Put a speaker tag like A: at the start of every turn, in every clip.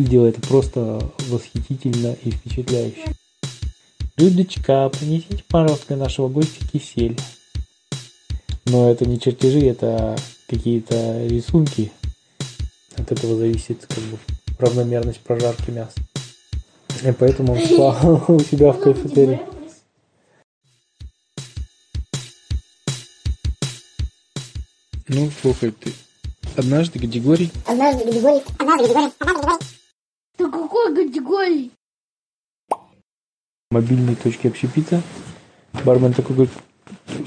A: выглядело это просто восхитительно и впечатляюще. Людочка, принесите, пожалуйста, нашего гостя кисель. Но это не чертежи, это какие-то рисунки. От этого зависит как бы равномерность прожарки мяса. И поэтому он спал у себя в кафетерии. Ну, слушай, ты однажды Гадигорий...
B: Однажды Гадигорий... Однажды Гадигорий... Однажды Гадигорий...
C: Ты какой категории?
A: мобильной точки общепита. Бармен такой говорит,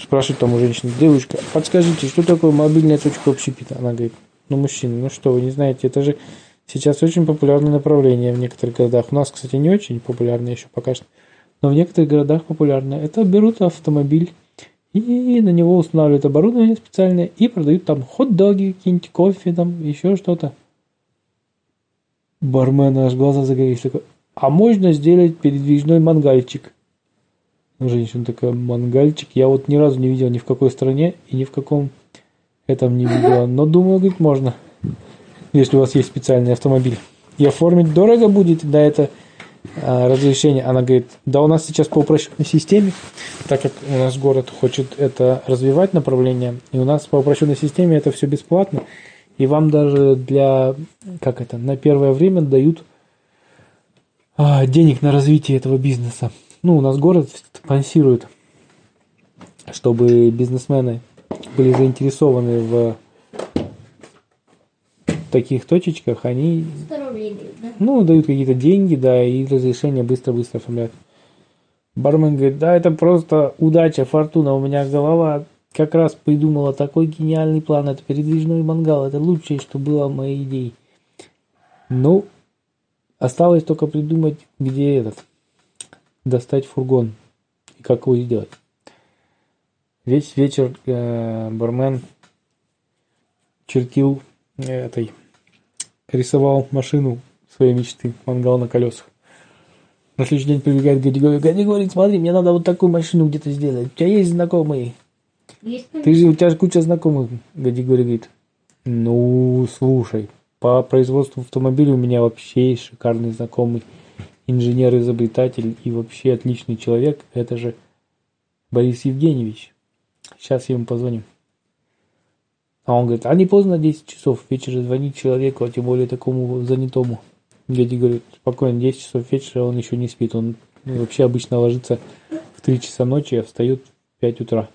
A: спрашивает там у женщины, девушка, подскажите, что такое мобильная точка общепита? Она говорит, ну, мужчина, ну что, вы не знаете, это же сейчас очень популярное направление в некоторых городах. У нас, кстати, не очень популярное еще пока что, но в некоторых городах популярно. Это берут автомобиль и на него устанавливают оборудование специальное и продают там хот-доги, какие-нибудь кофе, там еще что-то. Бармен аж глаза загорелись, такой, а можно сделать передвижной мангальчик? Женщина такая, мангальчик, я вот ни разу не видел ни в какой стране и ни в каком этом не видела, но думаю, говорит, можно, если у вас есть специальный автомобиль. И оформить дорого будет, да, это а, разрешение. Она говорит, да у нас сейчас по упрощенной системе, так как у нас город хочет это развивать направление, и у нас по упрощенной системе это все бесплатно, и вам даже для, как это, на первое время дают а, денег на развитие этого бизнеса. Ну, у нас город спонсирует, чтобы бизнесмены были заинтересованы в таких точечках, они ну, дают какие-то деньги, да, и разрешение быстро-быстро оформляют. Бармен говорит, да, это просто удача, фортуна, у меня голова как раз придумала такой гениальный план, это передвижной мангал, это лучшее, что было в моей идее. Ну, осталось только придумать, где этот, достать фургон и как его сделать. Весь вечер э, бармен чертил э, этой рисовал машину своей мечты, мангал на колесах. На следующий день прибегает Гадигорий, Гадигорий, смотри, мне надо вот такую машину где-то сделать. У тебя есть знакомые?
C: Есть
A: Ты же, у тебя же куча знакомых. Гадигорий говорит, ну, слушай, по производству автомобиля у меня вообще есть шикарный знакомый инженер-изобретатель и вообще отличный человек. Это же Борис Евгеньевич. Сейчас я ему позвоним. А он говорит, а не поздно 10 часов вечера звонить человеку, а тем более такому занятому. Дядя говорит, спокойно, 10 часов вечера он еще не спит. Он вообще обычно ложится в 3 часа ночи, а встает в 5 утра.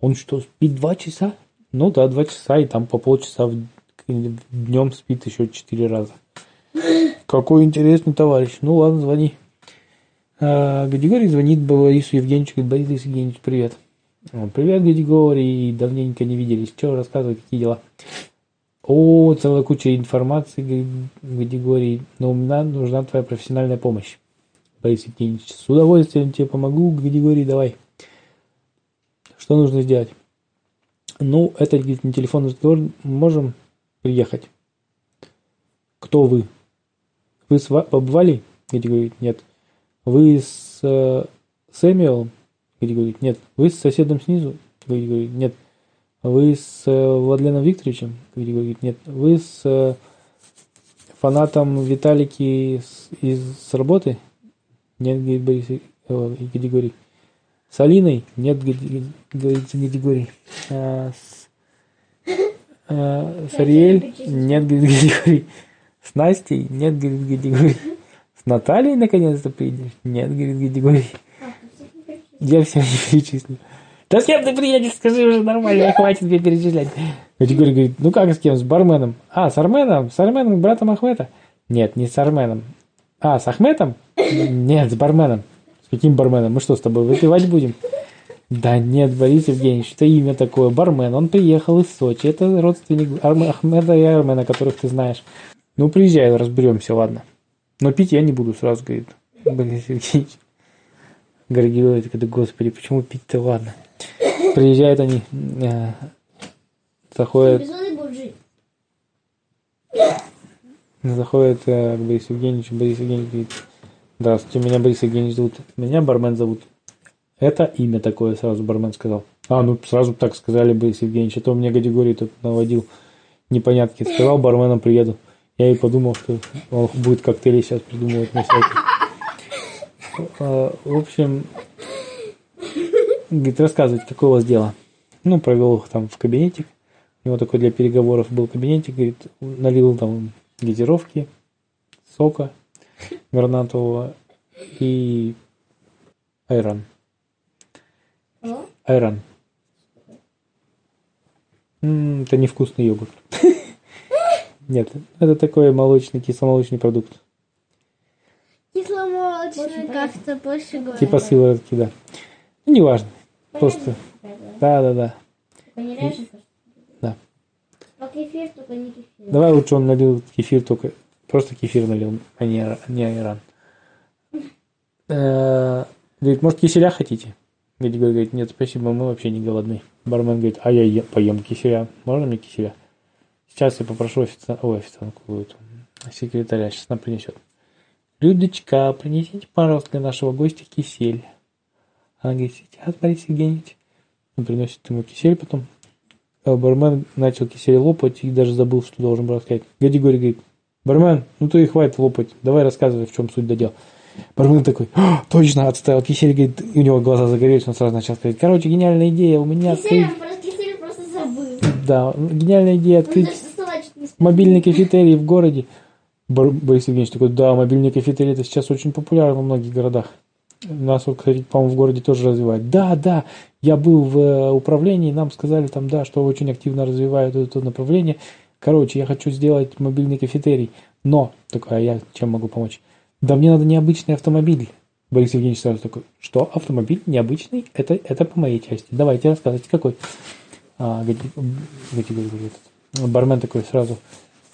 A: Он что, спит 2 часа? Ну да, 2 часа, и там по полчаса в, днем спит еще 4 раза. Какой интересный товарищ. Ну ладно, звони. А, Гадигорий звонит Борису Евгеньевичу, говорит, Борис Евгеньевич, привет. Привет, Гадигорий, давненько не виделись. Что, рассказывай, какие дела? О, целая куча информации, Гадигорий, но мне нужна твоя профессиональная помощь. Борис Евгеньевич, с удовольствием тебе помогу, Гадигорий, давай. Что нужно сделать? Ну, это, говорит, не телефонный разговор, можем приехать. Кто вы? Вы с побывали? Гадигорий, нет. Вы с э, Сэмюэлом? Григорий говорит, нет. Вы с соседом снизу? Григорий говорит, нет. Вы с э, Владленом Викторовичем? Григорий говорит, нет. Вы с э, фанатом Виталики с, из с работы? Нет, говорит Борис э, Григорий. С Алиной? Нет, говорит Григорий. А, с, а, с Ариэль? Нет, говорит Григорий. С Настей? Нет, говорит Григорий. С Натальей наконец-то приедешь? Нет, говорит Григорий. Я все не перечислю. Да с кем ты приедешь, скажи уже нормально, хватит тебе перечислять. Григорий говорит, ну как с кем, с барменом? А, с Арменом? С Арменом, братом Ахмета? Нет, не с Арменом. А, с Ахметом? Нет, с барменом. Каким барменом? Мы что, с тобой выпивать будем? Да нет, Борис Евгеньевич, это имя такое, бармен. Он приехал из Сочи. Это родственник Ахмеда и Армена, которых ты знаешь. Ну, приезжай, разберемся, ладно. Но пить я не буду, сразу говорит Борис Евгеньевич. Горгилович, когда, господи, почему пить-то, ладно. Приезжают они, э, заходят, заходят э, к Борису Евгеньевичу, Борис Евгеньевич говорит, здравствуйте, меня Борис Евгеньевич зовут, меня бармен зовут. Это имя такое, сразу бармен сказал. А, ну сразу так сказали Борис Евгеньевич, а то мне категории тут наводил непонятки. Сказал, барменом приеду. Я и подумал, что он будет коктейли сейчас придумывать на всякие. А, В общем, говорит, рассказывать, какое у вас дело. Ну, провел их там в кабинетик. У него такой для переговоров был кабинетик, говорит, налил там газировки, сока гранатового и Айран. М, Это невкусный йогурт. Нет, это такой молочный, кисломолочный продукт.
C: Кисломолочный как-то больше говорят.
A: Типа сыворотки, да. Ну, неважно. Просто, да, да, да. Да.
C: Но кефир, только не кефир.
A: Давай лучше он налил кефир, только просто кефир налил, а не, не айран. Э, Говорит, может, киселя хотите? Григорий говорит, нет, спасибо, мы вообще не голодны. Бармен говорит, а я е- поем киселя. Можно мне киселя? Сейчас я попрошу официанта, ой, официантку, эту, секретаря, сейчас нам принесет. Людочка, принесите, пожалуйста, для нашего гостя кисель. Она говорит, сейчас, Борис Евгеньевич. Он приносит ему кисель потом. А бармен начал кисель лопать и даже забыл, что должен был рассказать. Григорий говорит, бармен, ну ты и хватит лопать, давай рассказывай, в чем суть до дела. Бармен такой, «А, точно, отставил кисель, говорит, и у него глаза загорелись, он сразу начал сказать, короче, гениальная идея, у меня
C: Кисель,
A: открыть,
C: кисель просто забыл.
A: да, гениальная идея открыть мобильный кафетерий в городе. Бар- Борис Евгеньевич такой, да, мобильный кафетерий это сейчас очень популярно во многих городах. Нас, вот, кстати, по-моему, в городе тоже развивают. Да, да, я был в э, управлении, нам сказали там, да, что очень активно развивают это направление. Короче, я хочу сделать мобильный кафетерий. Но, такой, а я чем могу помочь? Да мне надо необычный автомобиль. Борис Евгеньевич сразу такой, что, автомобиль необычный? Это, это по моей части. Давайте рассказывайте, какой? А, Гати говорит, этот, бармен такой сразу.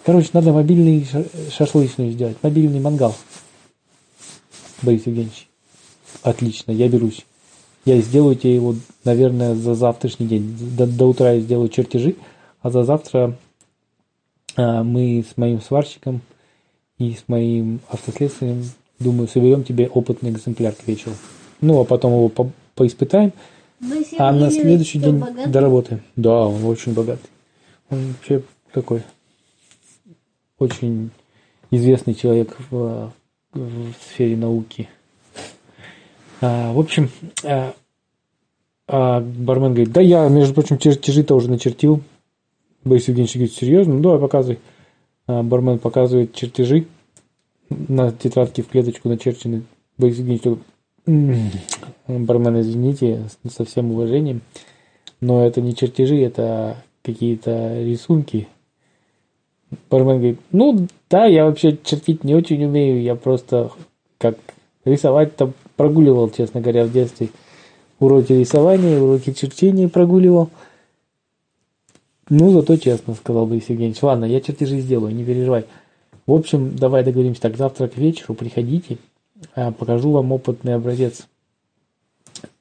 A: Короче, надо мобильный ша- шашлычную сделать, мобильный мангал. Борис Евгеньевич, отлично, я берусь. Я сделаю тебе его, наверное, за завтрашний день. До, до утра я сделаю чертежи, а за завтра мы с моим сварщиком и с моим автоследствием, думаю, соберем тебе опытный экземпляр к вечеру. Ну, а потом его по- поиспытаем, а на следующий день
C: богатый?
A: доработаем. Да, он очень богатый. Он вообще такой очень известный человек в, в сфере науки. А, в общем, а, а бармен говорит, да я, между прочим, чертежи-то уже начертил. Борис Евгеньевич говорит, серьезно? Ну, давай показывай. А, бармен показывает чертежи. На тетрадке в клеточку начерчены. Борис Евгеньевич «М, бармен, извините, со всем уважением, но это не чертежи, это какие-то рисунки. Бармен говорит, ну да, я вообще чертить не очень умею, я просто как рисовать-то прогуливал, честно говоря, в детстве. Уроки рисования, уроки чертения прогуливал. Ну, зато честно, сказал Борис Евгеньевич. Ладно, я чертежи сделаю, не переживай. В общем, давай договоримся так, завтра к вечеру приходите, а, покажу вам опытный образец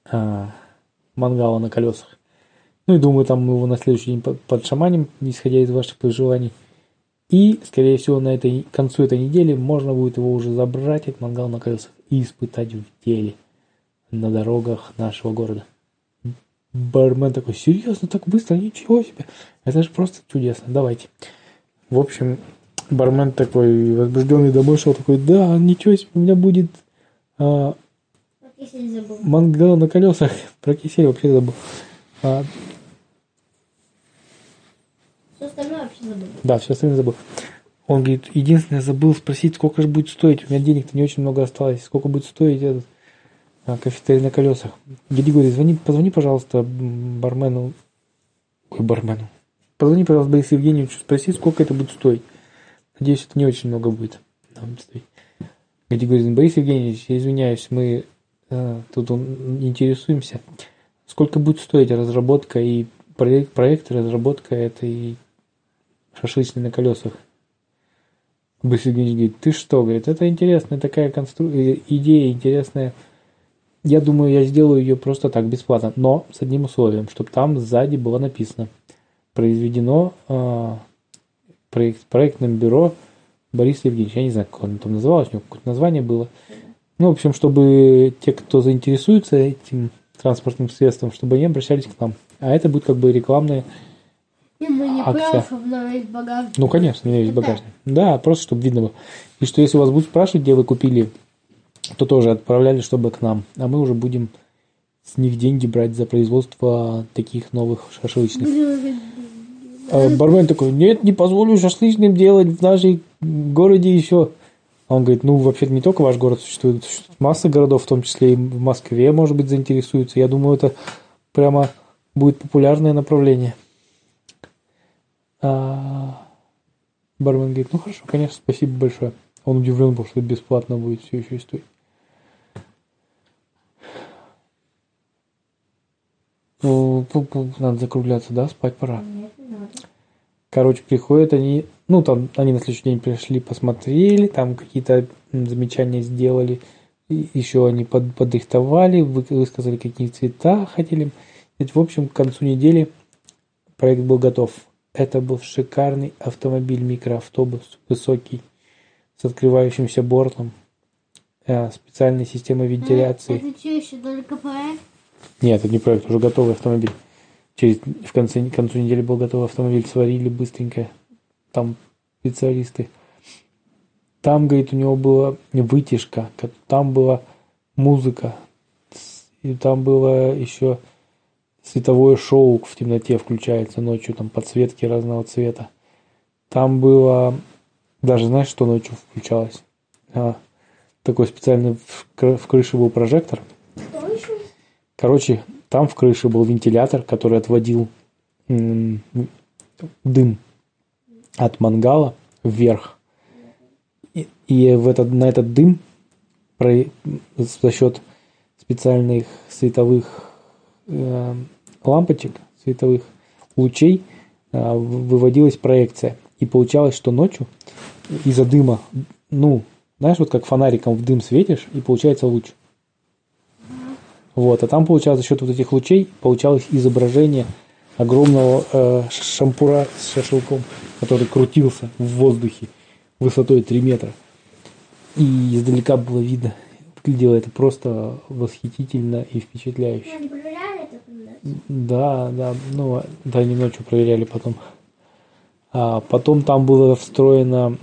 A: а, мангала на колесах. Ну и думаю, там мы его на следующий день под- подшаманим, исходя из ваших пожеланий. И, скорее всего, на этой, к концу этой недели можно будет его уже забрать, этот мангал на колесах, и испытать в деле на дорогах нашего города. Бармен такой, серьезно, так быстро, ничего себе. Это же просто чудесно, давайте. В общем, бармен такой возбужденный домой шел, такой, да, ничего себе, у меня будет а, мангал на колесах. Про кисель вообще забыл. А,
C: Все остальное вообще забыл.
A: да, все остальное забыл. Он говорит, единственное, забыл спросить, сколько же будет стоить. У меня денег-то не очень много осталось. Сколько будет стоить этот кафетерий на колесах? Григорий, звони, позвони, пожалуйста, бармену. Ой, бармену. Позвони, пожалуйста, Борису Евгеньевичу, спроси, сколько это будет стоить. Надеюсь, это не очень много будет. нам. Григорий, Борис Евгеньевич, я извиняюсь, мы э, тут он, интересуемся. Сколько будет стоить разработка и проект, проект разработка этой шашлычной на колесах? Борис Евгеньевич говорит, ты что, говорит, это интересная такая констру... э, идея, интересная. Я думаю, я сделаю ее просто так, бесплатно, но с одним условием, чтобы там сзади было написано произведено э, проект, проектным бюро Борис Евгеньевич. Я не знаю, как он там называлось, у него какое-то название было. Ну, в общем, чтобы те, кто заинтересуется этим транспортным средством, чтобы они обращались к нам. А это будет как бы рекламная
C: И мы не
A: Акция.
C: обновить багажник.
A: Ну, конечно, не весь багажник. Да, просто чтобы видно было. И что если вас будут спрашивать, где вы купили, то тоже отправляли, чтобы к нам. А мы уже будем с них деньги брать за производство таких новых шашлычных. А бармен такой, нет, не позволю шашлычным делать в нашей городе еще. Он говорит, ну, вообще-то не только ваш город существует, существует масса городов, в том числе и в Москве, может быть, заинтересуются. Я думаю, это прямо будет популярное направление. А, Бармен говорит, ну хорошо, конечно, спасибо большое. Он удивлен был, что бесплатно будет все еще и стоить. Надо закругляться, да, спать пора.
C: Нет, не надо.
A: Короче, приходят они, ну, там, они на следующий день пришли, посмотрели, там какие-то замечания сделали, еще они под, подрихтовали, вы- высказали, какие цвета хотели. Ведь, в общем, к концу недели проект был готов. Это был шикарный автомобиль, микроавтобус, высокий, с открывающимся бортом, э, специальной системой вентиляции.
C: Это что, еще только проект?
A: Нет, это не проект, уже готовый автомобиль. Через, в конце, к концу недели был готовый автомобиль, сварили быстренько. Там специалисты. Там, говорит, у него была вытяжка, ка- там была музыка, и там было еще световое шоу в темноте включается ночью, там подсветки разного цвета. Там было, даже знаешь, что ночью включалось? А, такой специальный в, в крыше был прожектор? Короче, там в крыше был вентилятор, который отводил дым от мангала вверх. И, и в этот, на этот дым про- за счет специальных световых э, лампочек, световых лучей э, выводилась проекция. И получалось, что ночью из-за дыма, ну, знаешь, вот как фонариком в дым светишь, и получается луч. Вот, а там получалось за счет вот этих лучей получалось изображение огромного э, шампура с шашлыком, который крутился в воздухе высотой 3 метра. И издалека было видно, выглядело это просто восхитительно и впечатляюще. Да, да, ну, да, они ночью проверяли потом. А потом там была встроена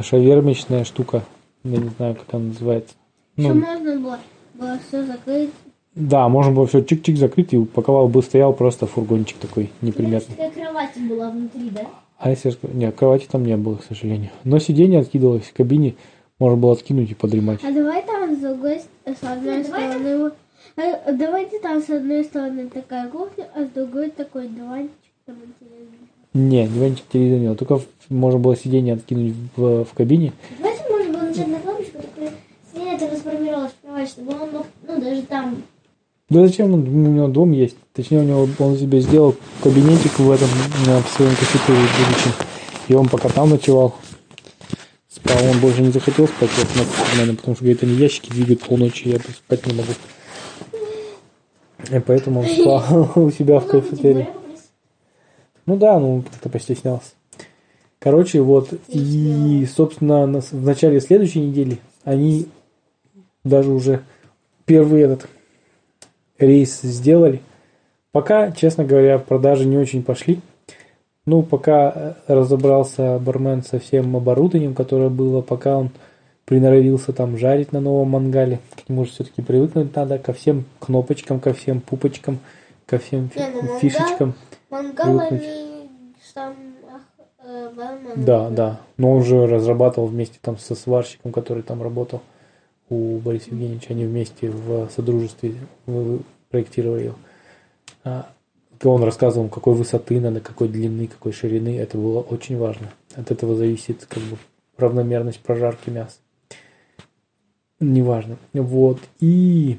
A: шавермичная штука, я не знаю, как она называется.
C: Что
A: Ну,
C: можно было? Было все закрыть.
A: Да, можно было все чик-чик закрыть, и пока бы стоял просто фургончик такой неприметный.
C: Такая кровать была внутри, да?
A: А если... Нет, кровати там не было, к сожалению. Но сиденье откидывалось в кабине, можно было откинуть и подремать.
C: А давай там с другой с одной
B: Нет, давай
C: стороны. а, Давайте там с одной стороны такая кухня, а с другой такой диванчик там интересный.
A: Не, диванчик телевизор не было, только можно было сиденье откинуть в, в кабине.
C: Давайте можно было нажать на кнопочку, такой свет трансформировалась в кровать, чтобы он мог, ну, даже там.
A: Да зачем он, у него дом есть. Точнее, у него он себе сделал кабинетик в этом, в своем кафетерии будущем. И он пока там ночевал. Спал, он больше не захотел спать, вот, наверное, потому что, говорит, они ящики двигают полночи, я спать не могу. И поэтому он спал у себя в кафетерии. Ну да, ну как-то постеснялся. Короче, вот, и, собственно, в начале следующей недели они даже уже первый этот рейс сделали. Пока, честно говоря, продажи не очень пошли. Ну, пока э, разобрался бармен со всем оборудованием, которое было, пока он приноровился там жарить на новом мангале. К нему же все-таки привыкнуть надо, ко всем кнопочкам, ко всем пупочкам, ко всем фи-
C: Не, ну,
A: фишечкам.
C: Мангал они сам э.
A: Да, да. Но он же разрабатывал вместе там со сварщиком, который там работал у Бориса Евгеньевича. Они вместе в содружестве проектировали. А, Он рассказывал, какой высоты надо, какой длины, какой ширины. Это было очень важно. От этого зависит как бы равномерность прожарки мяса. Неважно. Вот. И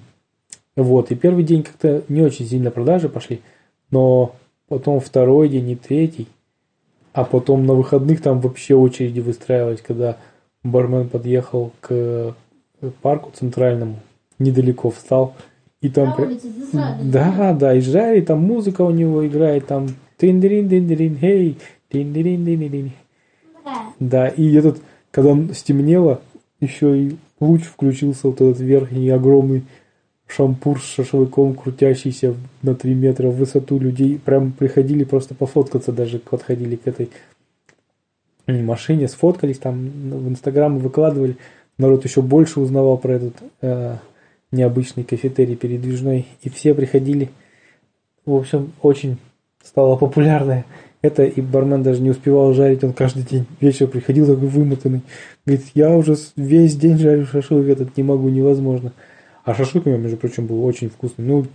A: вот. И первый день как-то не очень сильно продажи пошли. Но потом второй день и третий а потом на выходных там вообще очереди выстраивались, когда бармен подъехал к парку центральному, недалеко встал, и там... При-
C: улице.
A: Да, да, и жарит, там музыка у него играет, там тин-дирин, дин-дирин, хей.
C: Такая.
A: Да, и этот, когда стемнело, еще и луч включился, вот этот верхний, огромный, шампур с шашлыком, крутящийся на 3 метра в высоту людей. Прям приходили просто пофоткаться даже, подходили к этой машине, сфоткались там в Инстаграм выкладывали. Народ еще больше узнавал про этот э, необычный кафетерий передвижной. И все приходили. В общем, очень стало популярное. Это и бармен даже не успевал жарить, он каждый день вечер приходил такой вымотанный. Говорит, я уже весь день жарю шашлык этот, не могу, невозможно. А шашлык у него, между прочим, был очень вкусный. Ну,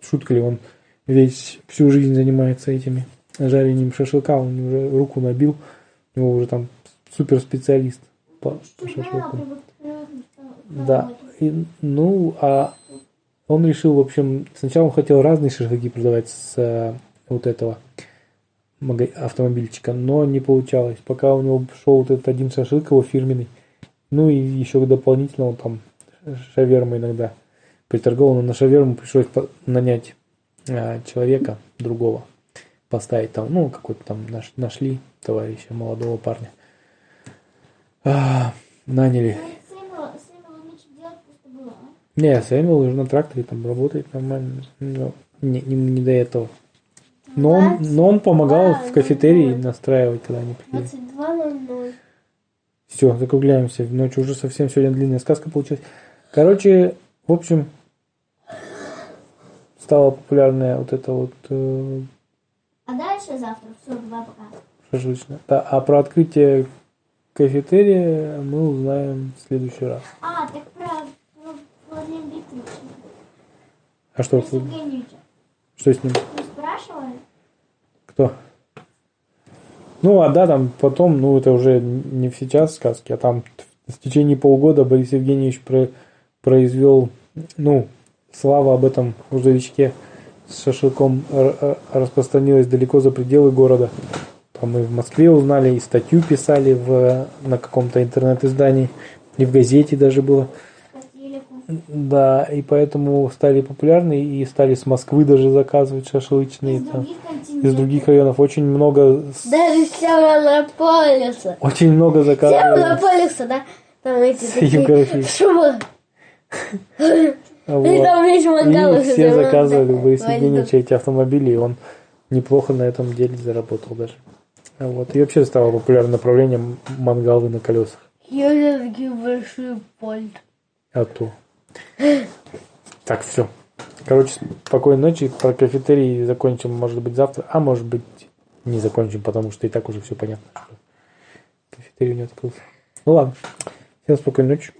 A: шутка ли, он весь, всю жизнь занимается этими жарением шашлыка, он уже руку набил, у него уже там супер специалист по, по шашлыку. Да, и, ну, а он решил, в общем, сначала он хотел разные шашлыки продавать с э, вот этого автомобильчика, но не получалось. Пока у него шел вот этот один шашлык его фирменный, ну и еще дополнительно он там шаверму иногда приторговал, но на шаверму пришлось нанять э, человека другого, поставить там, ну, какой-то там наш- нашли товарища, молодого парня. А, наняли. Не, Сэмюэл уже на тракторе там работает нормально. но не, не, не до этого. Но он, но он помогал в кафетерии настраивать, когда они приходили.
C: 22.00.
A: Все, закругляемся. Ночь уже совсем сегодня длинная сказка получилась. Короче, в общем, стала популярная вот эта вот э,
C: А дальше завтра. Все, два пока.
A: шашлычная. Да, а про открытие кафетерия мы узнаем в следующий раз.
C: А, так Викторовича.
A: А что, что с ним?
C: Вы спрашивали?
A: Кто? Ну, а да, там потом, ну, это уже не сейчас сказки, а там в течение полгода Борис Евгеньевич про- произвел, ну, слава об этом грузовичке с шашлыком распространилась далеко за пределы города. Там и в Москве узнали, и статью писали в, на каком-то интернет-издании, и в газете даже было. Да, и поэтому стали популярны, и стали с Москвы даже заказывать шашлычные.
C: Из
A: там
C: других
A: из других районов очень много
C: Даже с Северополиса.
A: очень много заказывали
C: Северополиса, да? Там эти такие шумы.
A: Вот.
C: И там
A: и все заказывали
C: да,
A: Евгеньевича эти автомобили и он неплохо на этом деле заработал даже вот и вообще стало популярным направлением мангалы на колесах
C: Я люблю такие большие пальцы.
A: а то так все короче спокойной ночи. Про кафетерий закончим может быть завтра а может быть не закончим потому что и так уже все понятно что кафетерий него открылся. Ну ладно. Всем спокойной ночи